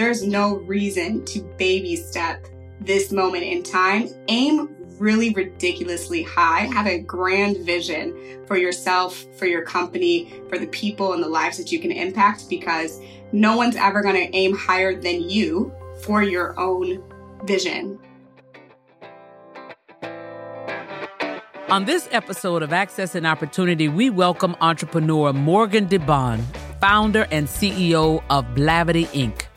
there's no reason to baby step this moment in time. Aim really ridiculously high. Have a grand vision for yourself, for your company, for the people and the lives that you can impact because no one's ever going to aim higher than you for your own vision. On this episode of Access and Opportunity, we welcome entrepreneur Morgan DeBaun, founder and CEO of Blavity Inc.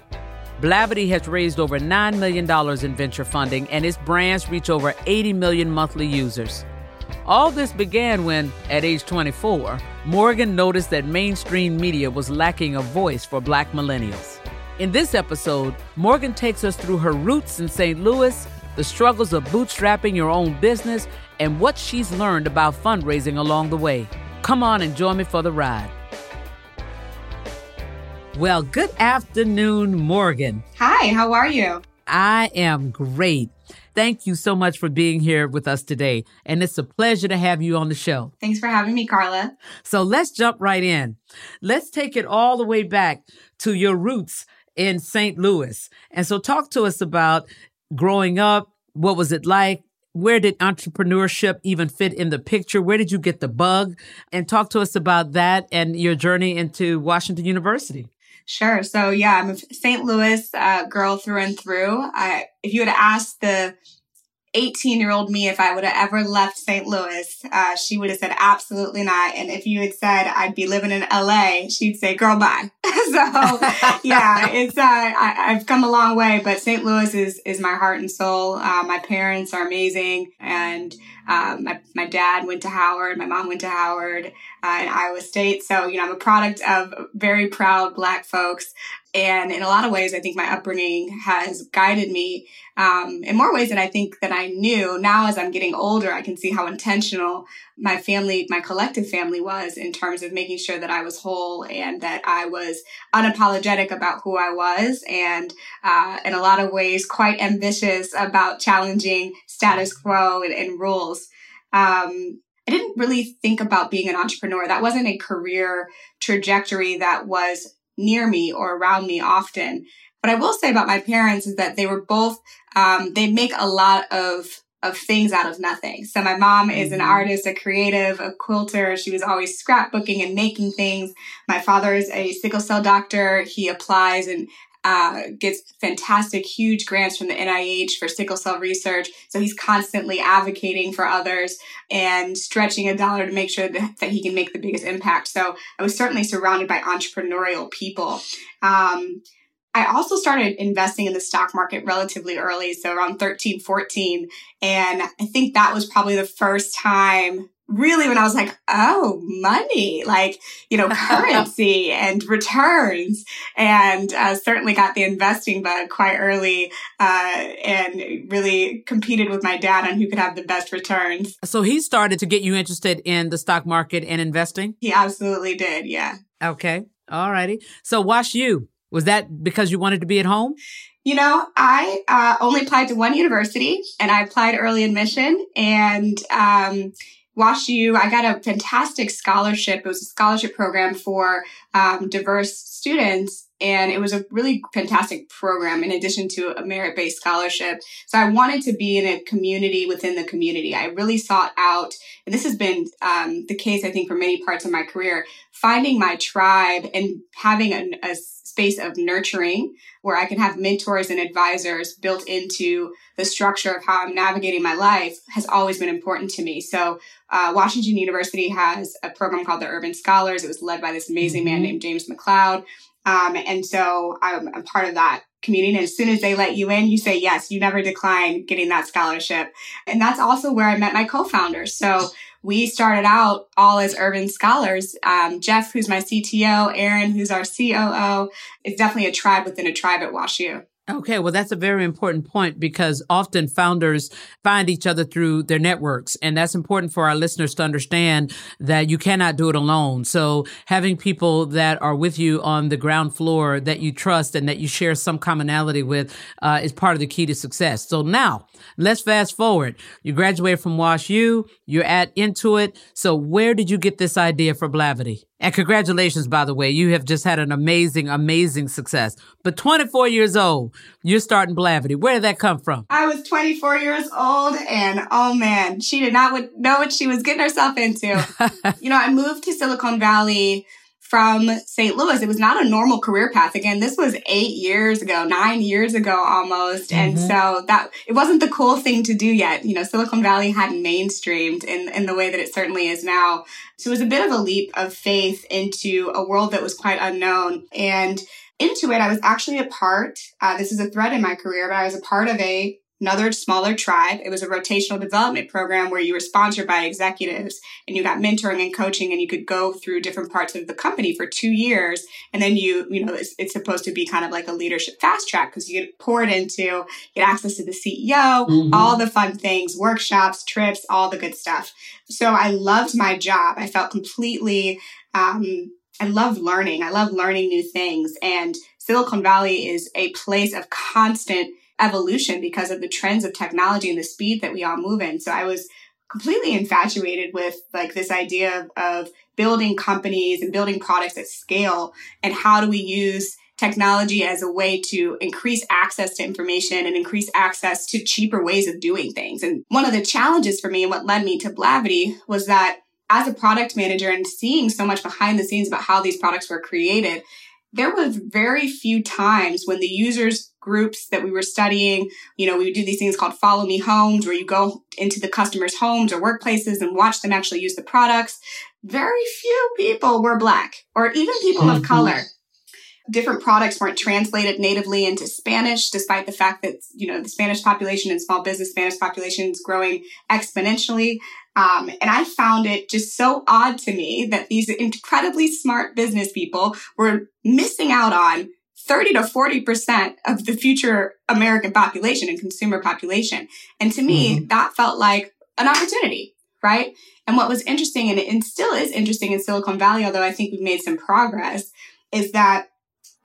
Blavity has raised over $9 million in venture funding and its brands reach over 80 million monthly users. All this began when, at age 24, Morgan noticed that mainstream media was lacking a voice for black millennials. In this episode, Morgan takes us through her roots in St. Louis, the struggles of bootstrapping your own business, and what she's learned about fundraising along the way. Come on and join me for the ride. Well, good afternoon, Morgan. Hi, how are you? I am great. Thank you so much for being here with us today. And it's a pleasure to have you on the show. Thanks for having me, Carla. So let's jump right in. Let's take it all the way back to your roots in St. Louis. And so talk to us about growing up. What was it like? Where did entrepreneurship even fit in the picture? Where did you get the bug? And talk to us about that and your journey into Washington University. Sure. So yeah, I'm a St. Louis uh, girl through and through. I, if you had asked the 18 year old me if I would have ever left St. Louis, uh, she would have said absolutely not. And if you had said I'd be living in LA, she'd say, girl, bye. so yeah, it's, uh, I, have come a long way, but St. Louis is, is my heart and soul. Uh, my parents are amazing. And, um, my, my dad went to Howard, my mom went to Howard, uh, in Iowa State. So, you know, I'm a product of very proud black folks. And in a lot of ways, I think my upbringing has guided me um, in more ways than I think that I knew. Now, as I'm getting older, I can see how intentional my family, my collective family was in terms of making sure that I was whole and that I was unapologetic about who I was and uh, in a lot of ways quite ambitious about challenging status quo and, and rules. Um, I didn't really think about being an entrepreneur. That wasn't a career trajectory that was near me or around me often. What I will say about my parents is that they were both, um, they make a lot of of things out of nothing. So my mom is an mm-hmm. artist, a creative, a quilter. She was always scrapbooking and making things. My father is a sickle cell doctor. He applies and uh, gets fantastic, huge grants from the NIH for sickle cell research. So he's constantly advocating for others and stretching a dollar to make sure that, that he can make the biggest impact. So I was certainly surrounded by entrepreneurial people. Um, I also started investing in the stock market relatively early, so around 13, 14. And I think that was probably the first time really when I was like, oh, money, like, you know, currency and returns. And uh, certainly got the investing bug quite early uh, and really competed with my dad on who could have the best returns. So he started to get you interested in the stock market and investing? He absolutely did. Yeah. Okay. All righty. So, Wash U, was that because you wanted to be at home? You know, I uh, only applied to one university and I applied early admission and, um, Wash I got a fantastic scholarship. It was a scholarship program for um, diverse students, and it was a really fantastic program in addition to a merit based scholarship. So I wanted to be in a community within the community. I really sought out, and this has been um, the case, I think, for many parts of my career, finding my tribe and having a, a space of nurturing where I can have mentors and advisors built into the structure of how I'm navigating my life has always been important to me. So, uh, Washington University has a program called the Ervin Scholars. It was led by this amazing mm-hmm. man named James McLeod. Um, and so I'm, I'm part of that community. And as soon as they let you in, you say yes. You never decline getting that scholarship. And that's also where I met my co-founder. So we started out all as Ervin scholars. Um, Jeff, who's my CTO, Aaron, who's our COO, is definitely a tribe within a tribe at WashU. Okay, well, that's a very important point because often founders find each other through their networks. And that's important for our listeners to understand that you cannot do it alone. So having people that are with you on the ground floor that you trust and that you share some commonality with uh, is part of the key to success. So now let's fast forward. You graduated from Wash U, you're at Intuit. So where did you get this idea for Blavity? And congratulations, by the way. You have just had an amazing, amazing success. But 24 years old, you're starting Blavity. Where did that come from? I was 24 years old and oh man, she did not know what she was getting herself into. you know, I moved to Silicon Valley from St. Louis. It was not a normal career path. Again, this was eight years ago, nine years ago almost. Mm-hmm. And so that it wasn't the cool thing to do yet. You know, Silicon Valley hadn't mainstreamed in, in the way that it certainly is now. So it was a bit of a leap of faith into a world that was quite unknown. And Intuit, I was actually a part, uh, this is a thread in my career, but I was a part of a another smaller tribe. It was a rotational development program where you were sponsored by executives and you got mentoring and coaching and you could go through different parts of the company for two years. And then you, you know, it's, it's supposed to be kind of like a leadership fast track because you get poured into, get access to the CEO, mm-hmm. all the fun things, workshops, trips, all the good stuff. So I loved my job. I felt completely, um, I love learning. I love learning new things. And Silicon Valley is a place of constant evolution because of the trends of technology and the speed that we all move in. So I was completely infatuated with like this idea of, of building companies and building products at scale and how do we use technology as a way to increase access to information and increase access to cheaper ways of doing things. And one of the challenges for me and what led me to Blavity was that as a product manager and seeing so much behind the scenes about how these products were created, there was very few times when the users groups that we were studying, you know, we would do these things called follow me homes where you go into the customers' homes or workplaces and watch them actually use the products. Very few people were black or even people mm-hmm. of color. Different products weren't translated natively into Spanish, despite the fact that, you know, the Spanish population and small business Spanish population is growing exponentially. Um, and I found it just so odd to me that these incredibly smart business people were missing out on 30 to 40% of the future American population and consumer population. And to me, mm-hmm. that felt like an opportunity, right? And what was interesting and, and still is interesting in Silicon Valley, although I think we've made some progress, is that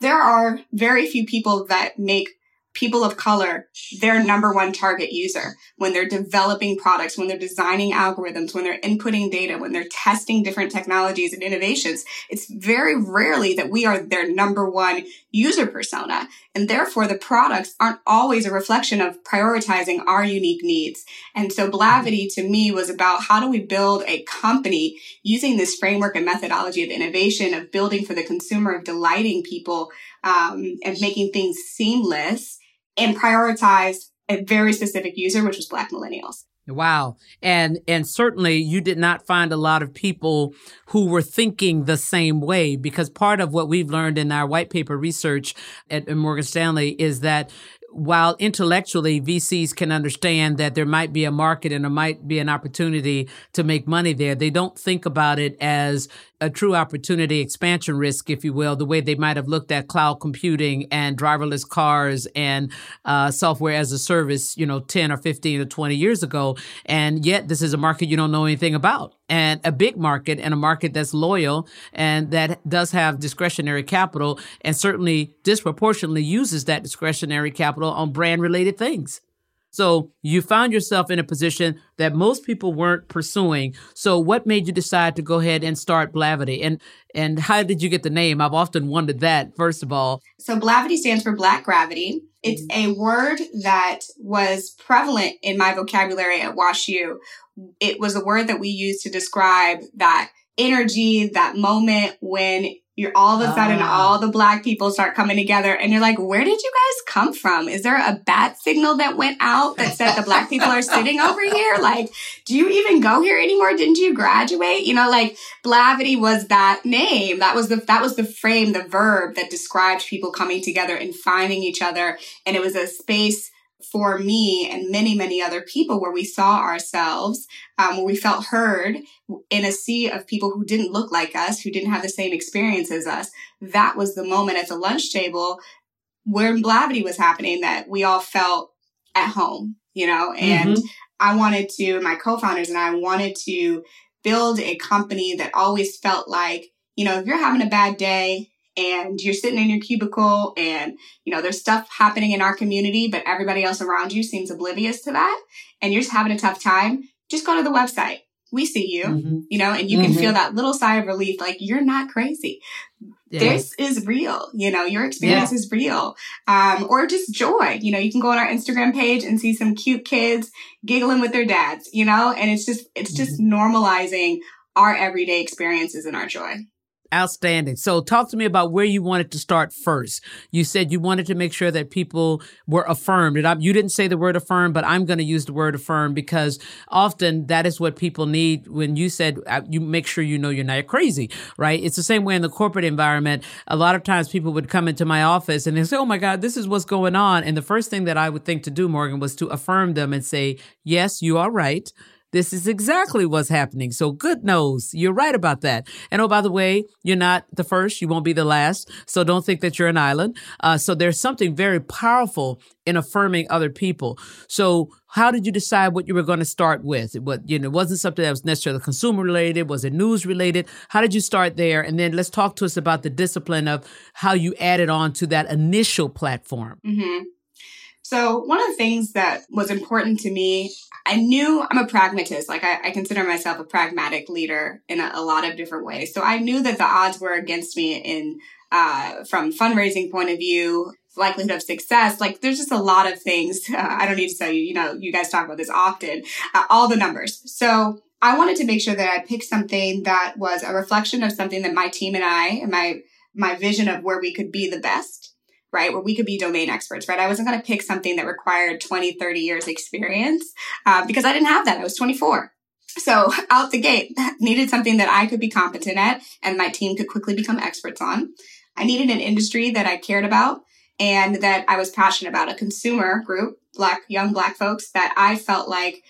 there are very few people that make people of color their number one target user when they're developing products, when they're designing algorithms, when they're inputting data, when they're testing different technologies and innovations. It's very rarely that we are their number one user persona. And therefore the products aren't always a reflection of prioritizing our unique needs. And so Blavity to me was about how do we build a company using this framework and methodology of innovation, of building for the consumer, of delighting people, um, and making things seamless and prioritized a very specific user, which was Black millennials. Wow. And and certainly you did not find a lot of people who were thinking the same way because part of what we've learned in our white paper research at Morgan Stanley is that while intellectually VCs can understand that there might be a market and there might be an opportunity to make money there, they don't think about it as a true opportunity expansion risk, if you will, the way they might have looked at cloud computing and driverless cars and uh, software as a service, you know, 10 or 15 or 20 years ago. And yet this is a market you don't know anything about and a big market and a market that's loyal and that does have discretionary capital and certainly disproportionately uses that discretionary capital on brand related things. So you found yourself in a position that most people weren't pursuing. So what made you decide to go ahead and start Blavity? And and how did you get the name? I've often wondered that, first of all. So Blavity stands for Black Gravity. It's mm-hmm. a word that was prevalent in my vocabulary at WashU. It was a word that we used to describe that energy, that moment when you're all of a sudden, uh, all the black people start coming together and you're like, where did you guys come from? Is there a bat signal that went out that said the black people are sitting over here? Like, do you even go here anymore? Didn't you graduate? You know, like Blavity was that name. That was the, that was the frame, the verb that described people coming together and finding each other. And it was a space for me and many, many other people where we saw ourselves, um, where we felt heard in a sea of people who didn't look like us, who didn't have the same experience as us. That was the moment at the lunch table where Blavity was happening that we all felt at home, you know, and mm-hmm. I wanted to, my co-founders and I wanted to build a company that always felt like, you know, if you're having a bad day, and you're sitting in your cubicle and you know there's stuff happening in our community but everybody else around you seems oblivious to that and you're just having a tough time just go to the website we see you, mm-hmm. you know, and you can mm-hmm. feel that little sigh of relief, like you're not crazy. Yeah. This is real, you know, your experience yeah. is real. Um, or just joy, you know, you can go on our Instagram page and see some cute kids giggling with their dads, you know, and it's just, it's just mm-hmm. normalizing our everyday experiences and our joy. Outstanding. So talk to me about where you wanted to start first. You said you wanted to make sure that people were affirmed. And I, you didn't say the word affirm, but I'm going to use the word affirm because often that is what people need when you said uh, you make sure you know you're not crazy, right? It's the same way in the corporate environment. A lot of times people would come into my office and they say, Oh my God, this is what's going on. And the first thing that I would think to do, Morgan, was to affirm them and say, Yes, you are right. This is exactly what's happening. So good knows. You're right about that. And oh, by the way, you're not the first. You won't be the last. So don't think that you're an island. Uh, so there's something very powerful in affirming other people. So how did you decide what you were going to start with? What, you know, wasn't something that was necessarily consumer related. Was it news related? How did you start there? And then let's talk to us about the discipline of how you added on to that initial platform. Mm-hmm. So one of the things that was important to me, I knew I'm a pragmatist. Like I, I consider myself a pragmatic leader in a, a, lot of different ways. So I knew that the odds were against me in, uh, from fundraising point of view, likelihood of success. Like there's just a lot of things. Uh, I don't need to tell you, you know, you guys talk about this often, uh, all the numbers. So I wanted to make sure that I picked something that was a reflection of something that my team and I and my, my vision of where we could be the best right? Where we could be domain experts, right? I wasn't going to pick something that required 20, 30 years experience uh, because I didn't have that. I was 24. So out the gate, needed something that I could be competent at and my team could quickly become experts on. I needed an industry that I cared about and that I was passionate about, a consumer group, black, young black folks that I felt like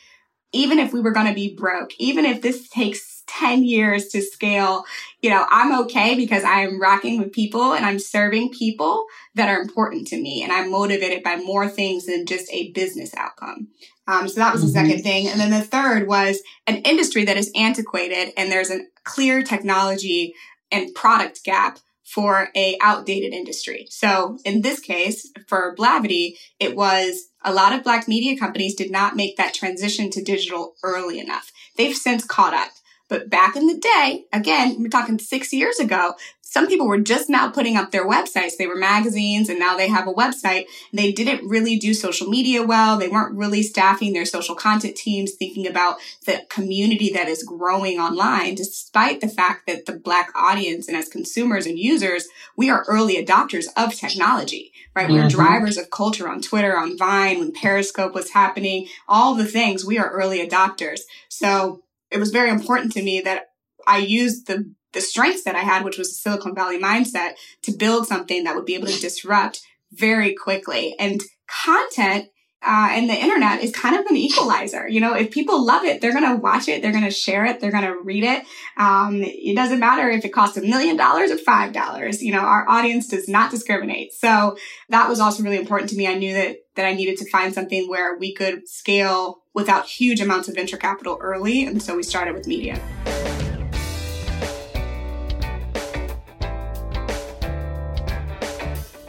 even if we were going to be broke, even if this takes 10 years to scale, you know, I'm okay because I am rocking with people and I'm serving people that are important to me. And I'm motivated by more things than just a business outcome. Um, so that was the mm-hmm. second thing. And then the third was an industry that is antiquated and there's a clear technology and product gap for a outdated industry. So in this case, for Blavity, it was a lot of black media companies did not make that transition to digital early enough. They've since caught up. But back in the day, again, we're talking six years ago, some people were just now putting up their websites. They were magazines and now they have a website. They didn't really do social media well. They weren't really staffing their social content teams, thinking about the community that is growing online, despite the fact that the Black audience and as consumers and users, we are early adopters of technology, right? We're mm-hmm. drivers of culture on Twitter, on Vine, when Periscope was happening, all the things. We are early adopters. So it was very important to me that I used the the strengths that I had, which was a Silicon Valley mindset, to build something that would be able to disrupt very quickly. And content uh, and the internet is kind of an equalizer. You know, if people love it, they're going to watch it, they're going to share it, they're going to read it. Um, it doesn't matter if it costs a million dollars or five dollars. You know, our audience does not discriminate. So that was also really important to me. I knew that that I needed to find something where we could scale without huge amounts of venture capital early. And so we started with media.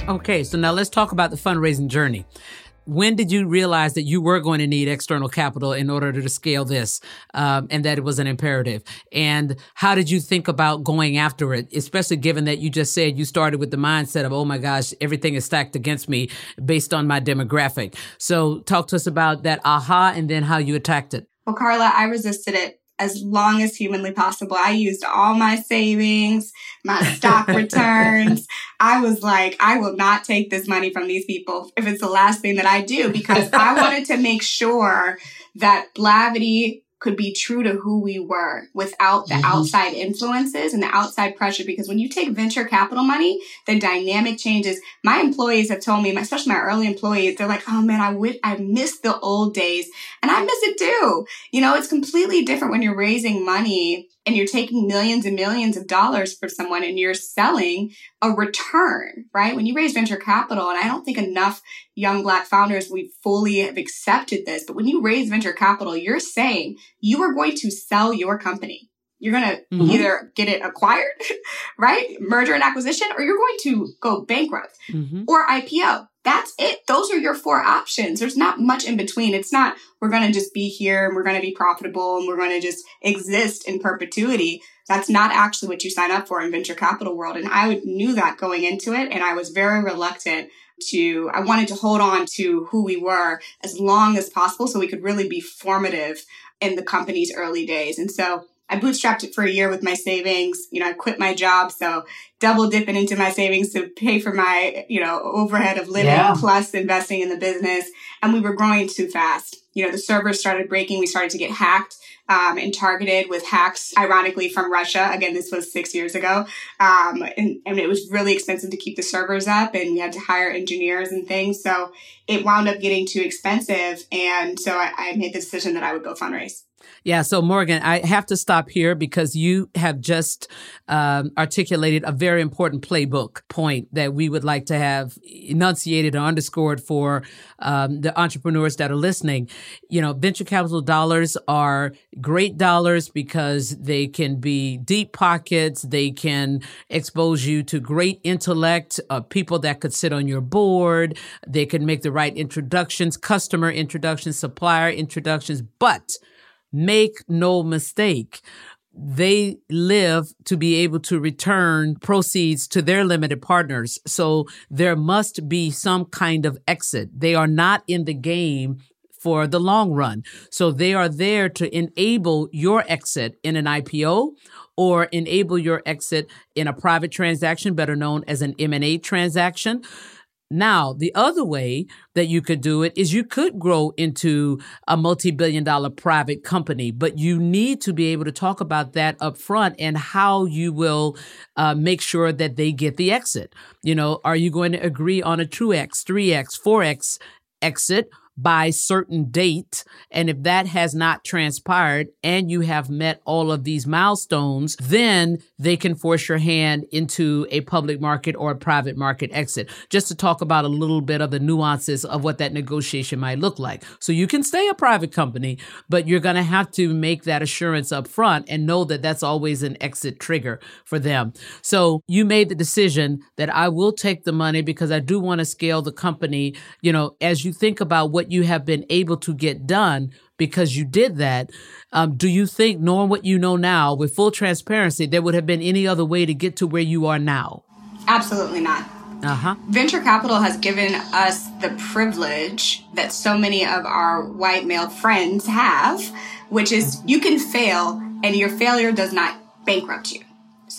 Okay, so now let's talk about the fundraising journey when did you realize that you were going to need external capital in order to scale this um, and that it was an imperative? And how did you think about going after it especially given that you just said you started with the mindset of oh my gosh everything is stacked against me based on my demographic. So talk to us about that aha and then how you attacked it. Well carla i resisted it as long as humanly possible. I used all my savings, my stock returns. I was like, I will not take this money from these people if it's the last thing that I do because I wanted to make sure that Blavity could be true to who we were without the mm-hmm. outside influences and the outside pressure. Because when you take venture capital money, the dynamic changes. My employees have told me, especially my early employees, they're like, oh man, I would, I miss the old days. And I miss it too. You know, it's completely different when you're raising money and you're taking millions and millions of dollars for someone and you're selling a return, right? When you raise venture capital, and I don't think enough young black founders, we fully have accepted this, but when you raise venture capital, you're saying you are going to sell your company. You're going to mm-hmm. either get it acquired, right? Merger and acquisition, or you're going to go bankrupt mm-hmm. or IPO. That's it. Those are your four options. There's not much in between. It's not, we're going to just be here and we're going to be profitable and we're going to just exist in perpetuity. That's not actually what you sign up for in venture capital world. And I knew that going into it. And I was very reluctant to, I wanted to hold on to who we were as long as possible so we could really be formative in the company's early days. And so I bootstrapped it for a year with my savings. You know, I quit my job. So double dipping into my savings to pay for my, you know, overhead of living yeah. plus investing in the business. And we were growing too fast. You know, the servers started breaking. We started to get hacked. Um, and targeted with hacks, ironically from Russia. Again, this was six years ago. Um, and, and, it was really expensive to keep the servers up and we had to hire engineers and things. So it wound up getting too expensive. And so I, I made the decision that I would go fundraise. Yeah. So, Morgan, I have to stop here because you have just um, articulated a very important playbook point that we would like to have enunciated or underscored for um, the entrepreneurs that are listening. You know, venture capital dollars are great dollars because they can be deep pockets. They can expose you to great intellect, uh, people that could sit on your board. They can make the right introductions, customer introductions, supplier introductions, but Make no mistake. They live to be able to return proceeds to their limited partners. So there must be some kind of exit. They are not in the game for the long run. So they are there to enable your exit in an IPO or enable your exit in a private transaction, better known as an M&A transaction. Now, the other way that you could do it is you could grow into a multi billion dollar private company, but you need to be able to talk about that up front and how you will uh, make sure that they get the exit. You know, are you going to agree on a 2X, 3X, 4X exit? By certain date. And if that has not transpired and you have met all of these milestones, then they can force your hand into a public market or a private market exit. Just to talk about a little bit of the nuances of what that negotiation might look like. So you can stay a private company, but you're going to have to make that assurance up front and know that that's always an exit trigger for them. So you made the decision that I will take the money because I do want to scale the company. You know, as you think about what you have been able to get done because you did that. Um, do you think, knowing what you know now, with full transparency, there would have been any other way to get to where you are now? Absolutely not. Uh-huh. Venture capital has given us the privilege that so many of our white male friends have, which is you can fail and your failure does not bankrupt you.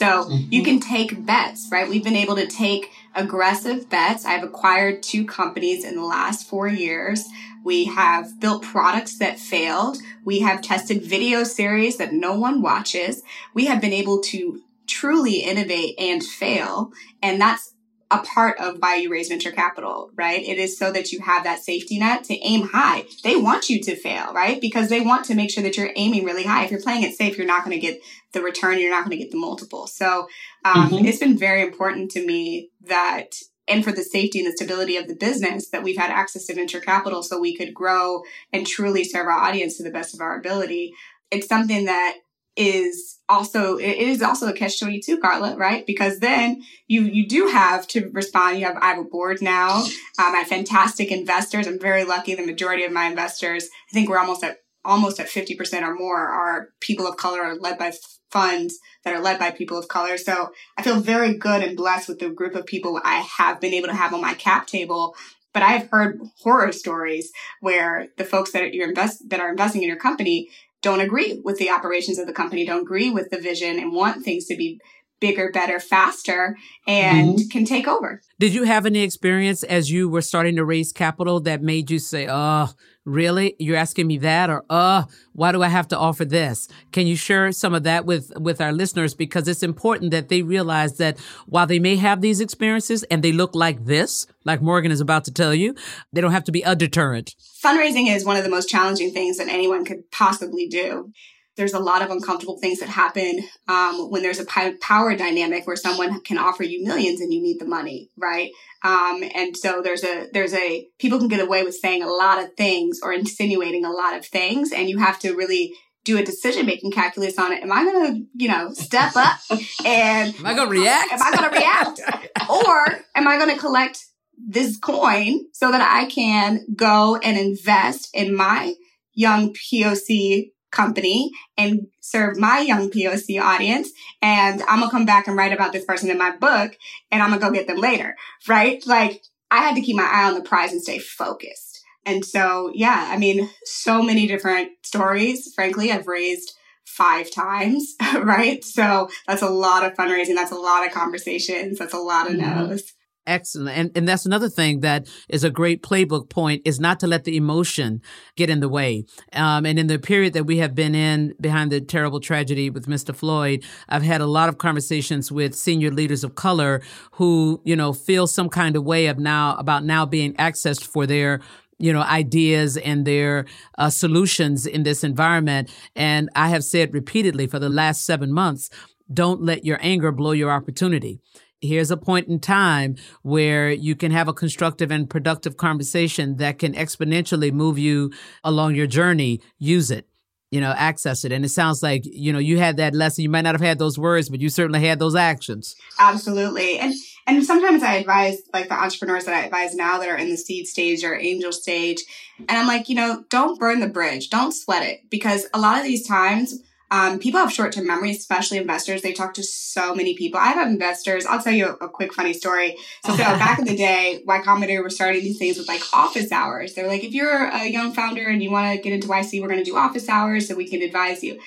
So mm-hmm. you can take bets, right? We've been able to take aggressive bets. I've acquired two companies in the last four years we have built products that failed. We have tested video series that no one watches. We have been able to truly innovate and fail. And that's a part of why you raise venture capital, right? It is so that you have that safety net to aim high. They want you to fail, right? Because they want to make sure that you're aiming really high. If you're playing it safe, you're not going to get the return. You're not going to get the multiple. So, um, mm-hmm. it's been very important to me that and for the safety and the stability of the business that we've had access to venture capital so we could grow and truly serve our audience to the best of our ability. It's something that is also it is also a catch 22 carla right? Because then you you do have to respond. You have i have a board now. Um, i have fantastic investors. I'm very lucky. The majority of my investors i think we're almost at almost at 50% or more are people of color or led by funds that are led by people of color. So I feel very good and blessed with the group of people I have been able to have on my cap table. But I've heard horror stories where the folks that you invest that are investing in your company don't agree with the operations of the company, don't agree with the vision and want things to be bigger, better, faster, and mm-hmm. can take over. Did you have any experience as you were starting to raise capital that made you say, oh, really? You're asking me that? Or, oh, why do I have to offer this? Can you share some of that with, with our listeners? Because it's important that they realize that while they may have these experiences and they look like this, like Morgan is about to tell you, they don't have to be a deterrent. Fundraising is one of the most challenging things that anyone could possibly do there's a lot of uncomfortable things that happen um, when there's a power dynamic where someone can offer you millions and you need the money, right? Um, and so there's a there's a people can get away with saying a lot of things or insinuating a lot of things, and you have to really do a decision making calculus on it. Am I going to, you know, step up and am I going to react? Am I going to react, or am I going to collect this coin so that I can go and invest in my young POC company and serve my young POC audience. And I'm gonna come back and write about this person in my book and I'm gonna go get them later. Right? Like I had to keep my eye on the prize and stay focused. And so, yeah, I mean, so many different stories. Frankly, I've raised five times, right? So that's a lot of fundraising. That's a lot of conversations. That's a lot of mm-hmm. no's. Excellent. And, and that's another thing that is a great playbook point is not to let the emotion get in the way. Um, and in the period that we have been in behind the terrible tragedy with Mr. Floyd, I've had a lot of conversations with senior leaders of color who, you know, feel some kind of way of now about now being accessed for their you know, ideas and their uh, solutions in this environment. And I have said repeatedly for the last seven months, don't let your anger blow your opportunity here's a point in time where you can have a constructive and productive conversation that can exponentially move you along your journey. Use it, you know, access it. And it sounds like, you know, you had that lesson. You might not have had those words, but you certainly had those actions. Absolutely. And and sometimes I advise like the entrepreneurs that I advise now that are in the seed stage or angel stage. And I'm like, you know, don't burn the bridge. Don't sweat it because a lot of these times um, people have short term memory, especially investors. They talk to so many people. I have investors. I'll tell you a, a quick funny story. So, so back in the day, Y Combinator was starting these things with like office hours. They're like, if you're a young founder and you want to get into YC, we're going to do office hours so we can advise you.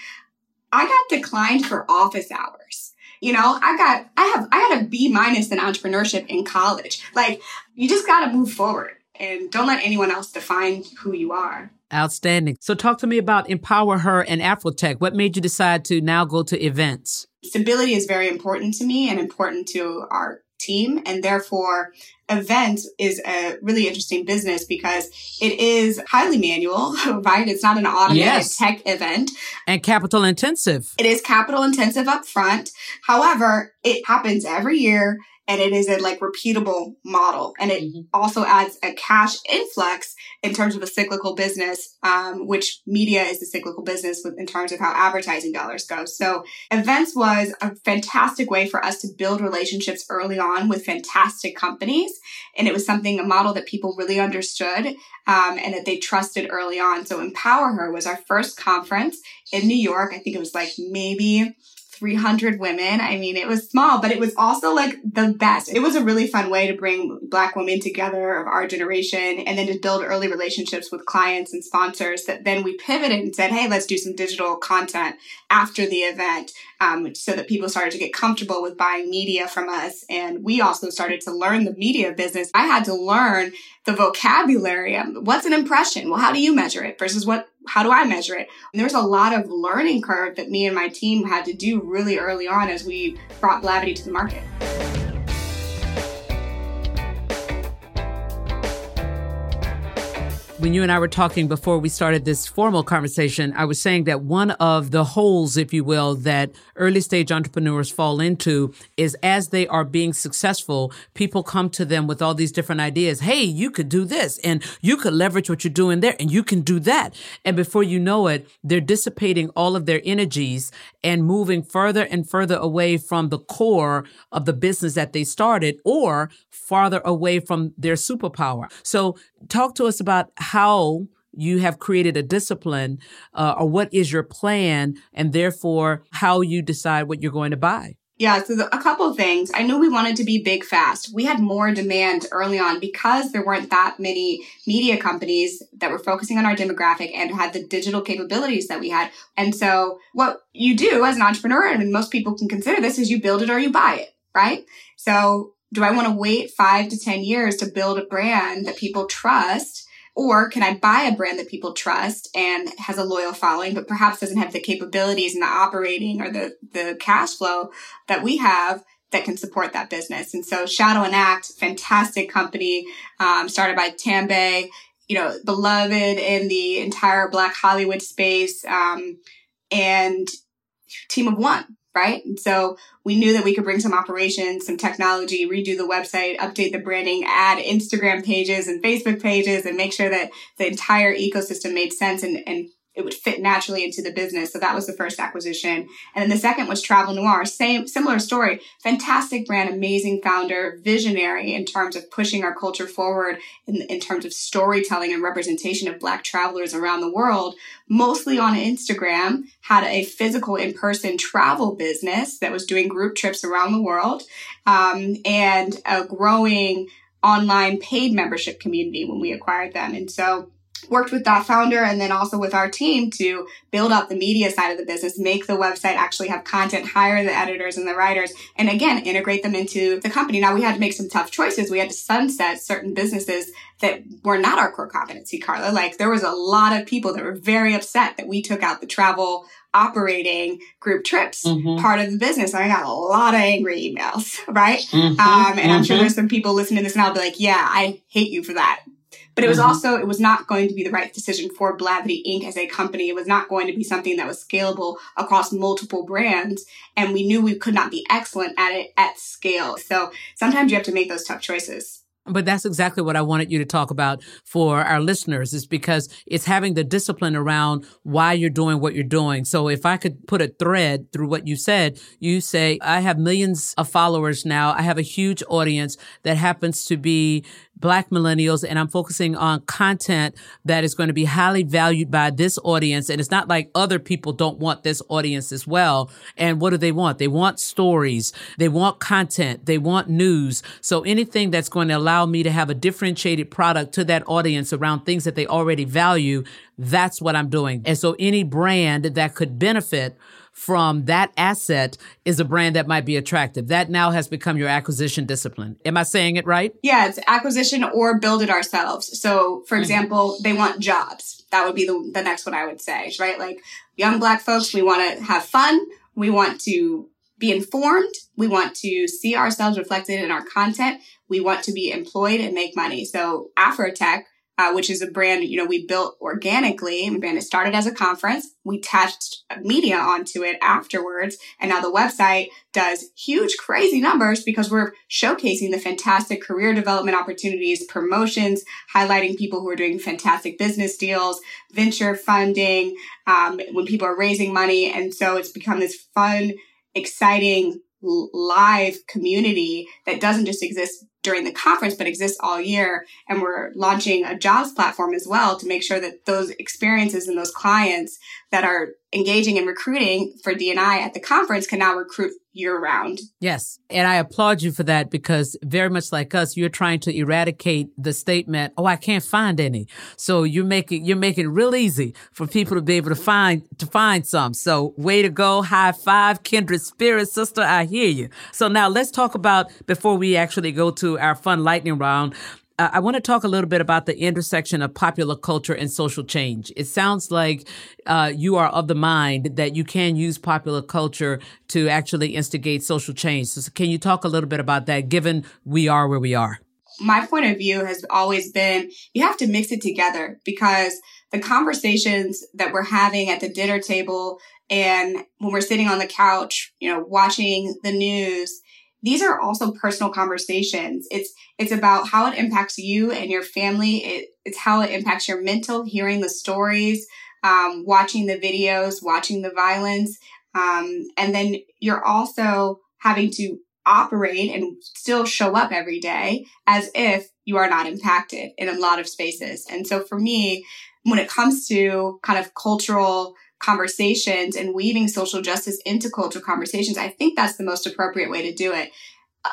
I got declined for office hours. You know, I got, I have, I had a B minus in entrepreneurship in college. Like, you just got to move forward and don't let anyone else define who you are. Outstanding. So talk to me about Empower Her and Afrotech. What made you decide to now go to events? Stability is very important to me and important to our team. And therefore, event is a really interesting business because it is highly manual, right? It's not an automated yes. tech event. And capital intensive. It is capital intensive up front. However, it happens every year and it is a like repeatable model. And it mm-hmm. also adds a cash influx in terms of a cyclical business um, which media is a cyclical business with, in terms of how advertising dollars go. So events was a fantastic way for us to build relationships early on with fantastic companies and it was something a model that people really understood um, and that they trusted early on. So empower her was our first conference in new york. I think it was like maybe 300 women. I mean, it was small, but it was also like the best. It was a really fun way to bring Black women together of our generation and then to build early relationships with clients and sponsors that then we pivoted and said, hey, let's do some digital content after the event um, so that people started to get comfortable with buying media from us. And we also started to learn the media business. I had to learn the vocabulary. Um, what's an impression? Well, how do you measure it versus what, how do I measure it? And there's a lot of learning curve that me and my team had to do really early on as we brought Blavity to the market. When you and I were talking before we started this formal conversation, I was saying that one of the holes, if you will, that early stage entrepreneurs fall into is as they are being successful, people come to them with all these different ideas. Hey, you could do this and you could leverage what you're doing there and you can do that. And before you know it, they're dissipating all of their energies and moving further and further away from the core of the business that they started or farther away from their superpower. So talk to us about how you have created a discipline uh, or what is your plan and therefore how you decide what you're going to buy. Yeah, so the, a couple of things. I knew we wanted to be big fast. We had more demand early on because there weren't that many media companies that were focusing on our demographic and had the digital capabilities that we had. And so what you do as an entrepreneur, and most people can consider this, is you build it or you buy it, right? So do I want to wait five to 10 years to build a brand that people trust? Or can I buy a brand that people trust and has a loyal following, but perhaps doesn't have the capabilities and the operating or the, the cash flow that we have that can support that business? And so Shadow and Act, fantastic company, um, started by Tambay, you know, beloved in the entire Black Hollywood space, um, and team of one right? And so we knew that we could bring some operations, some technology, redo the website, update the branding, add Instagram pages and Facebook pages, and make sure that the entire ecosystem made sense and, and it would fit naturally into the business. So that was the first acquisition. And then the second was Travel Noir. Same, similar story. Fantastic brand, amazing founder, visionary in terms of pushing our culture forward in, in terms of storytelling and representation of Black travelers around the world, mostly on Instagram, had a physical in-person travel business that was doing group trips around the world, um, and a growing online paid membership community when we acquired them. And so worked with that founder and then also with our team to build up the media side of the business, make the website actually have content, hire the editors and the writers, and again, integrate them into the company. Now we had to make some tough choices. We had to sunset certain businesses that were not our core competency, Carla. Like there was a lot of people that were very upset that we took out the travel operating group trips mm-hmm. part of the business. I got a lot of angry emails, right? Mm-hmm. Um, and mm-hmm. I'm sure mm-hmm. there's some people listening to this and I'll be like, yeah, I hate you for that. But it was mm-hmm. also, it was not going to be the right decision for Blavity Inc. as a company. It was not going to be something that was scalable across multiple brands. And we knew we could not be excellent at it at scale. So sometimes you have to make those tough choices. But that's exactly what I wanted you to talk about for our listeners is because it's having the discipline around why you're doing what you're doing. So if I could put a thread through what you said, you say, I have millions of followers now. I have a huge audience that happens to be black millennials and I'm focusing on content that is going to be highly valued by this audience. And it's not like other people don't want this audience as well. And what do they want? They want stories. They want content. They want news. So anything that's going to allow me to have a differentiated product to that audience around things that they already value, that's what I'm doing. And so any brand that could benefit from that asset is a brand that might be attractive. That now has become your acquisition discipline. Am I saying it right? Yeah, it's acquisition or build it ourselves. So, for mm-hmm. example, they want jobs. That would be the, the next one I would say, right? Like young black folks, we want to have fun. We want to be informed. We want to see ourselves reflected in our content. We want to be employed and make money. So Afrotech uh, which is a brand, you know, we built organically. And it started as a conference. We attached media onto it afterwards. And now the website does huge, crazy numbers because we're showcasing the fantastic career development opportunities, promotions, highlighting people who are doing fantastic business deals, venture funding, um, when people are raising money. And so it's become this fun, exciting, live community that doesn't just exist during the conference, but exists all year. And we're launching a jobs platform as well to make sure that those experiences and those clients that are engaging in recruiting for D&I at the conference can now recruit year round. Yes. And I applaud you for that because very much like us, you're trying to eradicate the statement, oh, I can't find any. So you're making, you're making it real easy for people to be able to find, to find some. So way to go. High five, kindred spirit, sister. I hear you. So now let's talk about before we actually go to our fun lightning round. I want to talk a little bit about the intersection of popular culture and social change. It sounds like uh, you are of the mind that you can use popular culture to actually instigate social change. So, can you talk a little bit about that, given we are where we are? My point of view has always been you have to mix it together because the conversations that we're having at the dinner table and when we're sitting on the couch, you know, watching the news, these are also personal conversations. It's it's about how it impacts you and your family. It, it's how it impacts your mental, hearing the stories, um, watching the videos, watching the violence, um, and then you're also having to operate and still show up every day as if you are not impacted in a lot of spaces. And so for me, when it comes to kind of cultural conversations and weaving social justice into cultural conversations, I think that's the most appropriate way to do it. Uh,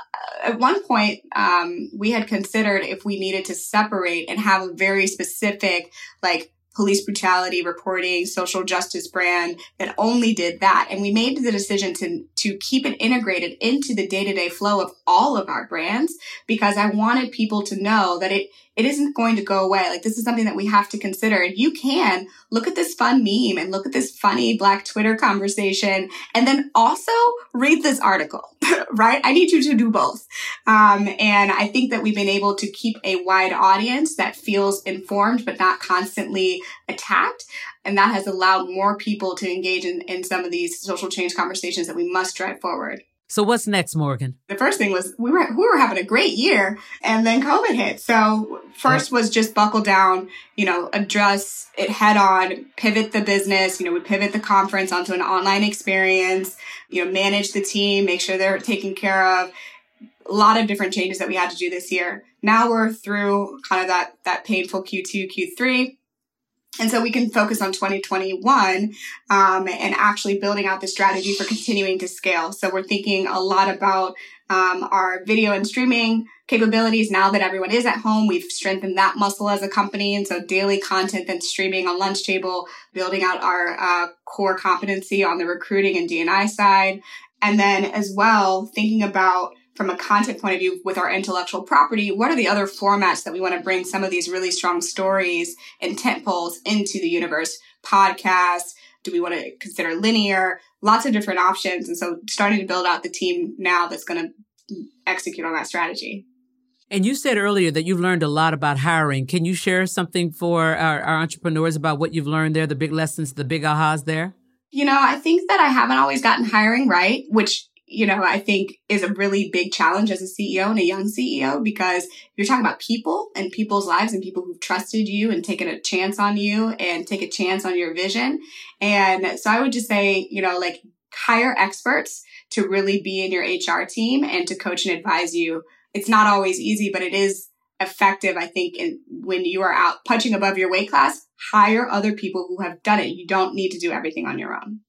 at one point, um, we had considered if we needed to separate and have a very specific, like, police brutality reporting, social justice brand that only did that. And we made the decision to, to keep it integrated into the day to day flow of all of our brands because I wanted people to know that it, it isn't going to go away. Like this is something that we have to consider. And you can look at this fun meme and look at this funny black Twitter conversation and then also read this article, right? I need you to do both. Um, and I think that we've been able to keep a wide audience that feels informed, but not constantly attacked. And that has allowed more people to engage in, in some of these social change conversations that we must drive forward. So what's next, Morgan? The first thing was we were we were having a great year and then COVID hit. So first was just buckle down, you know, address it head on, pivot the business, you know, we pivot the conference onto an online experience, you know, manage the team, make sure they're taken care of. A lot of different changes that we had to do this year. Now we're through kind of that that painful Q2, Q3 and so we can focus on 2021 um, and actually building out the strategy for continuing to scale. So we're thinking a lot about um, our video and streaming capabilities now that everyone is at home. We've strengthened that muscle as a company. And so daily content and streaming on lunch table, building out our uh, core competency on the recruiting and D&I side. And then as well, thinking about from a content point of view with our intellectual property, what are the other formats that we want to bring some of these really strong stories and tent poles into the universe? Podcasts, do we want to consider linear? Lots of different options. And so starting to build out the team now that's going to execute on that strategy. And you said earlier that you've learned a lot about hiring. Can you share something for our, our, entrepreneurs about what you've learned there, the big lessons, the big ahas there? You know, I think that I haven't always gotten hiring right, which you know, I think is a really big challenge as a CEO and a young CEO because you're talking about people and people's lives and people who've trusted you and taken a chance on you and take a chance on your vision. And so I would just say, you know, like hire experts to really be in your HR team and to coach and advise you. It's not always easy, but it is effective, I think, in when you are out punching above your weight class, hire other people who have done it. You don't need to do everything on your own.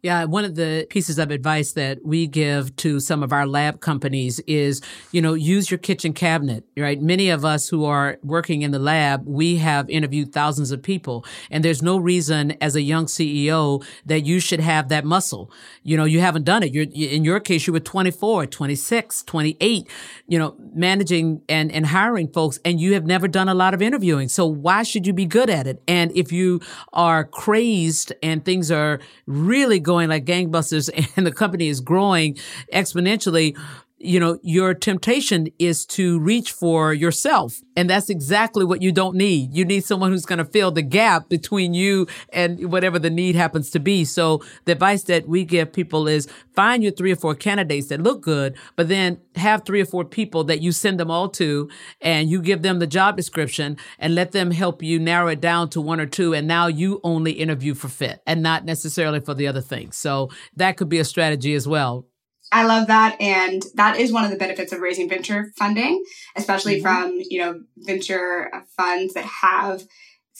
Yeah, one of the pieces of advice that we give to some of our lab companies is, you know, use your kitchen cabinet, right? Many of us who are working in the lab, we have interviewed thousands of people and there's no reason as a young CEO that you should have that muscle. You know, you haven't done it. You're, in your case, you were 24, 26, 28, you know, managing and, and hiring folks and you have never done a lot of interviewing. So why should you be good at it? And if you are crazed and things are really going like gangbusters and the company is growing exponentially, you know, your temptation is to reach for yourself. And that's exactly what you don't need. You need someone who's going to fill the gap between you and whatever the need happens to be. So the advice that we give people is find your three or four candidates that look good, but then have three or four people that you send them all to and you give them the job description and let them help you narrow it down to one or two. And now you only interview for fit and not necessarily for the other things. So that could be a strategy as well I love that. And that is one of the benefits of raising venture funding, especially mm-hmm. from, you know, venture funds that have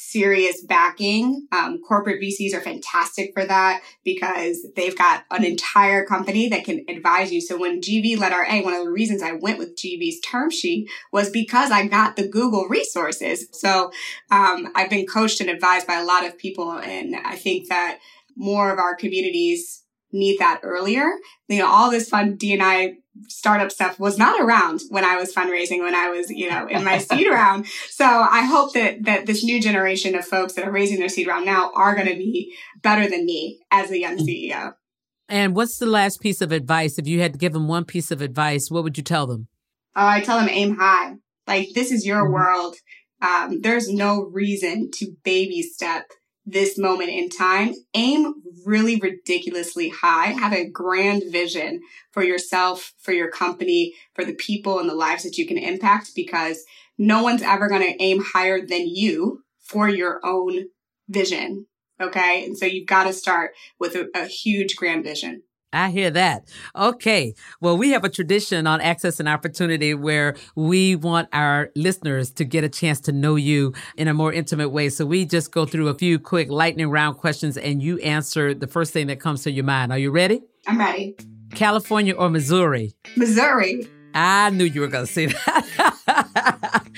serious backing. Um, corporate VCs are fantastic for that because they've got an entire company that can advise you. So when GV led our A, one of the reasons I went with GV's term sheet was because I got the Google resources. So um, I've been coached and advised by a lot of people. And I think that more of our communities need that earlier. You know, all this fun D&I startup stuff was not around when I was fundraising, when I was, you know, in my seed round. So I hope that, that this new generation of folks that are raising their seed round now are going to be better than me as a young CEO. And what's the last piece of advice? If you had to give them one piece of advice, what would you tell them? Oh, I tell them aim high. Like this is your mm-hmm. world. Um, there's no reason to baby step this moment in time, aim really ridiculously high, have a grand vision for yourself, for your company, for the people and the lives that you can impact because no one's ever going to aim higher than you for your own vision. Okay. And so you've got to start with a, a huge grand vision. I hear that. Okay. Well, we have a tradition on Access and Opportunity where we want our listeners to get a chance to know you in a more intimate way. So we just go through a few quick lightning round questions and you answer the first thing that comes to your mind. Are you ready? I'm ready. California or Missouri? Missouri. I knew you were going to say that.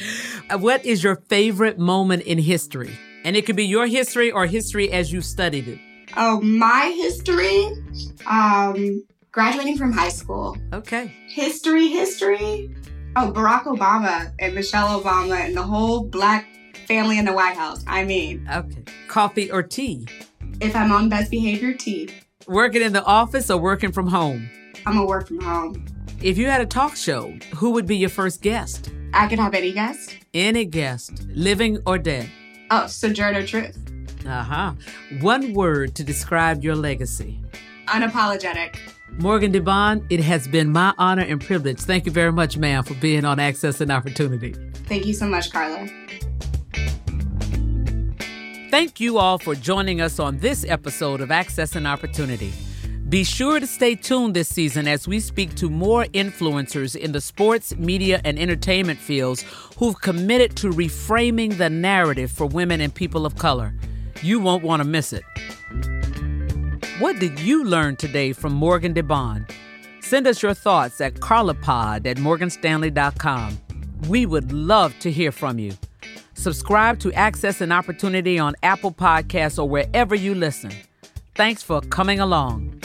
what is your favorite moment in history? And it could be your history or history as you studied it. Oh, my history? Um, graduating from high school. Okay. History, history? Oh, Barack Obama and Michelle Obama and the whole black family in the White House. I mean. Okay. Coffee or tea? If I'm on best behavior, tea. Working in the office or working from home? I'm gonna work from home. If you had a talk show, who would be your first guest? I could have any guest. Any guest, living or dead. Oh, Sojourner Truth. Uh huh. One word to describe your legacy unapologetic. Morgan DeBaun, it has been my honor and privilege. Thank you very much, ma'am, for being on Access and Opportunity. Thank you so much, Carla. Thank you all for joining us on this episode of Access and Opportunity. Be sure to stay tuned this season as we speak to more influencers in the sports, media, and entertainment fields who've committed to reframing the narrative for women and people of color. You won't want to miss it. What did you learn today from Morgan DeBaun? Send us your thoughts at carlapod at morganstanley.com. We would love to hear from you. Subscribe to Access and Opportunity on Apple Podcasts or wherever you listen. Thanks for coming along.